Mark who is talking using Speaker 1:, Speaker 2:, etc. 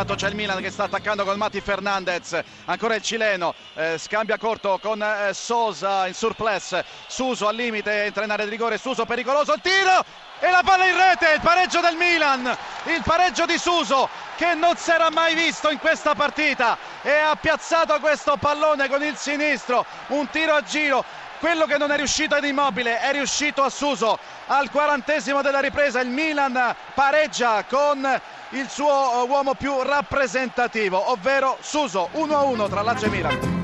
Speaker 1: intanto c'è il Milan che sta attaccando con Mati Fernandez, ancora il cileno, eh, scambia corto con eh, Sosa in surplus, Suso al limite, entra in area di rigore, Suso pericoloso, il tiro e la palla in rete, il pareggio del Milan, il pareggio di Suso che non si era mai visto in questa partita e ha piazzato questo pallone con il sinistro, un tiro a giro quello che non è riuscito ad Immobile è riuscito a Suso. Al quarantesimo della ripresa il Milan pareggia con il suo uomo più rappresentativo ovvero Suso 1-1 tra Lazio e Milan